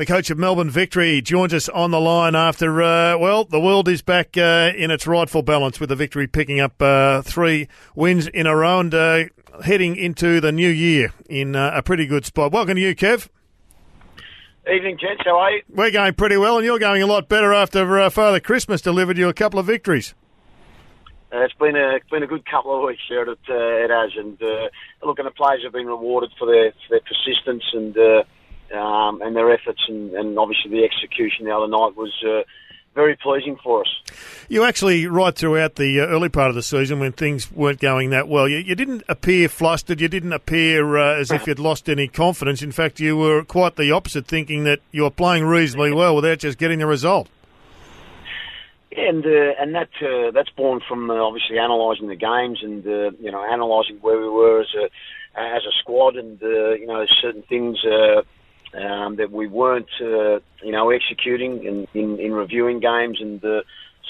the coach of Melbourne Victory, joins us on the line after, uh, well, the world is back uh, in its rightful balance with the Victory picking up uh, three wins in a row and uh, heading into the new year in uh, a pretty good spot. Welcome to you, Kev. Evening, gents. How are you? We're going pretty well, and you're going a lot better after uh, Father Christmas delivered you a couple of victories. Uh, it's been a it's been a good couple of weeks here. It, uh, it has, and uh, look, and the players have been rewarded for their for their persistence and uh, um, and their efforts, and, and obviously the execution the other night was uh, very pleasing for us. You actually, right throughout the uh, early part of the season when things weren't going that well, you, you didn't appear flustered. You didn't appear uh, as if you'd lost any confidence. In fact, you were quite the opposite, thinking that you were playing reasonably well without just getting the result. And uh, and that uh, that's born from uh, obviously analysing the games and uh, you know analysing where we were as a as a squad and uh, you know certain things uh, um, that we weren't uh, you know executing in, in, in reviewing games and uh,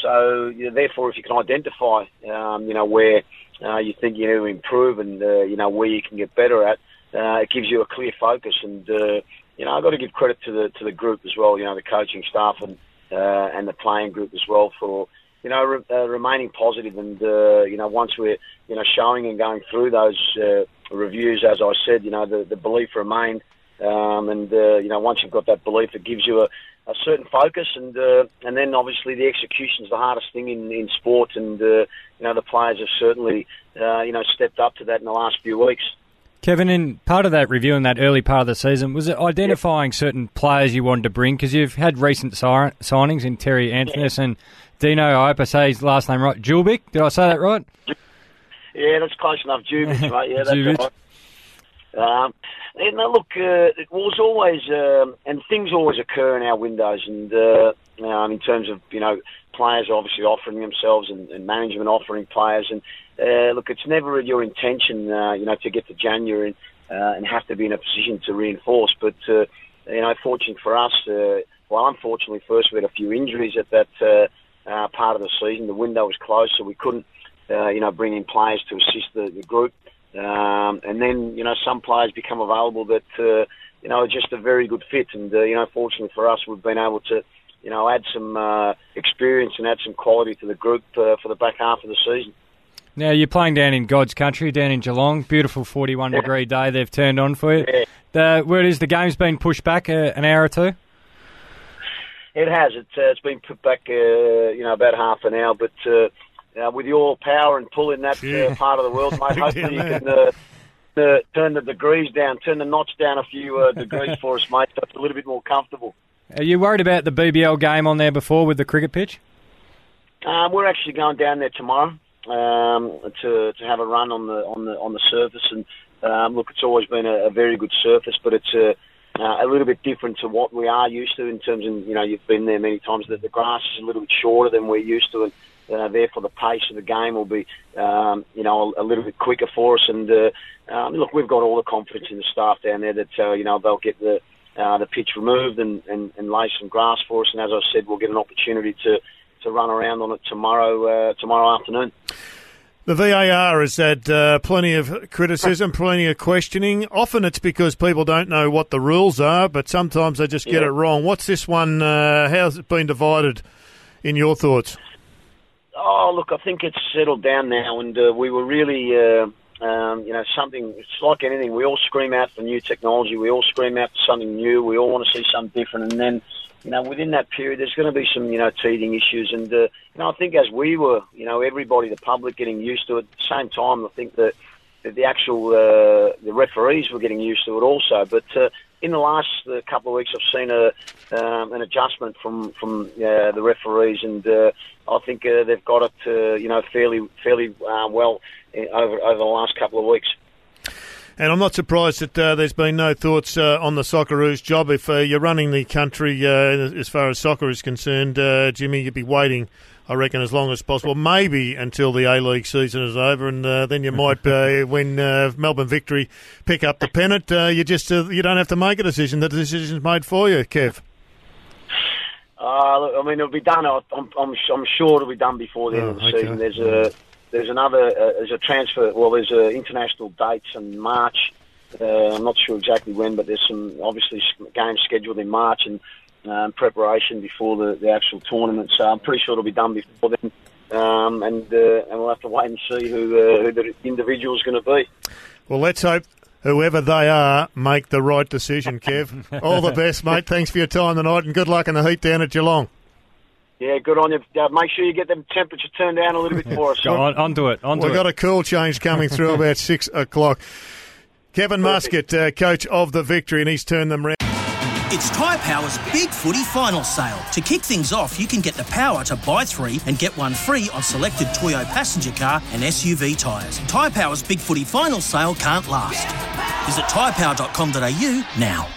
so you know, therefore if you can identify um, you know where uh, you think you need to improve and uh, you know where you can get better at uh, it gives you a clear focus and uh, you know I've got to give credit to the to the group as well you know the coaching staff and uh, and the playing group as well for you know re- uh, remaining positive and uh, you know once we're you know showing and going through those uh, reviews as I said you know the, the belief remained um, and uh, you know once you've got that belief it gives you a, a certain focus and uh, and then obviously the execution is the hardest thing in, in sport and uh, you know the players have certainly uh, you know stepped up to that in the last few weeks. Kevin, in part of that review in that early part of the season, was it identifying yep. certain players you wanted to bring? Because you've had recent si- signings in Terry Antonis and Dino, I hope I say his last name right, Djulbic. Did I say that right? Yeah, that's close enough, Djulbic, right? Yeah, that's right. Um, and look, uh, it was always, um, and things always occur in our windows, and uh, um, in terms of you know players obviously offering themselves and, and management offering players, and uh, look, it's never your intention, uh, you know, to get to January and, uh, and have to be in a position to reinforce. But uh, you know, fortunate for us, well, unfortunately, first we had a few injuries at that part of the season. The window was closed, so we couldn't, you know, bring in players to assist the, the group. Um, and then, you know, some players become available that, uh, you know, are just a very good fit. And, uh, you know, fortunately for us, we've been able to, you know, add some uh, experience and add some quality to the group uh, for the back half of the season. Now, you're playing down in God's country, down in Geelong. Beautiful 41 yeah. degree day they've turned on for you. Yeah. The word is the game's been pushed back uh, an hour or two? It has. It's, uh, it's been put back, uh, you know, about half an hour, but uh, uh, with your power and pull in that uh, part of the world, mate. Hopefully you can uh, uh, turn the degrees down, turn the notch down a few uh, degrees for us, mate. So it's a little bit more comfortable. Are you worried about the BBL game on there before with the cricket pitch? Uh, we're actually going down there tomorrow um, to to have a run on the on the on the surface. And um, look, it's always been a, a very good surface, but it's a uh, a little bit different to what we are used to in terms of you know you've been there many times. That the grass is a little bit shorter than we're used to, and uh, therefore, the pace of the game will be, um, you know, a, a, little bit quicker for us. And uh, um, look, we've got all the confidence in the staff down there that uh, you know they'll get the uh, the pitch removed and, and, and lay some grass for us. And as I said, we'll get an opportunity to to run around on it tomorrow uh, tomorrow afternoon. The VAR has had uh, plenty of criticism, plenty of questioning. Often it's because people don't know what the rules are, but sometimes they just get yeah. it wrong. What's this one? Uh, how's it been divided in your thoughts? Oh, look, I think it's settled down now, and uh, we were really, uh, um, you know, something. It's like anything. We all scream out for new technology. We all scream out for something new. We all want to see something different, and then, you know, within that period, there's going to be some, you know, teething issues. And uh, you know, I think as we were, you know, everybody, the public, getting used to it. At the same time, I think that the actual uh, the referees were getting used to it also. But uh, in the last uh, couple of weeks, I've seen a um, an adjustment from from uh, the referees, and uh, I think uh, they've got it you know fairly fairly well over over the last couple of weeks. And I'm not surprised that uh, there's been no thoughts uh, on the Socceroos job. If uh, you're running the country uh, as far as soccer is concerned, uh, Jimmy, you'd be waiting, I reckon, as long as possible. Maybe until the A League season is over, and uh, then you might, uh, when uh, Melbourne Victory pick up the pennant, uh, you just uh, you don't have to make a decision. The decision's made for you, Kev. Uh, look, I mean, it'll be done. I'm, I'm, I'm sure it'll be done before the end Oh, of the okay. season. There's a there's another uh, there's a transfer. Well, there's uh, international dates in March. Uh, I'm not sure exactly when, but there's some obviously games scheduled in March and um, preparation before the, the actual tournament. So I'm pretty sure it'll be done before then. Um, and uh, and we'll have to wait and see who uh, who the individual is going to be. Well, let's hope whoever they are make the right decision, Kev. All the best, mate. Thanks for your time tonight, and good luck in the heat down at Geelong. Yeah, good on you. Uh, make sure you get the temperature turned down a little bit for us. Go on, onto it, onto We've it. got a cool change coming through about six o'clock. Kevin Muscat, uh, coach of the Victory, and he's turned them round. It's Tyre Power's Big Footy Final Sale. To kick things off, you can get the power to buy three and get one free on selected Toyo passenger car and SUV tyres. Tyre Power's Big Footy Final Sale can't last. Visit tyrepower.com.au now.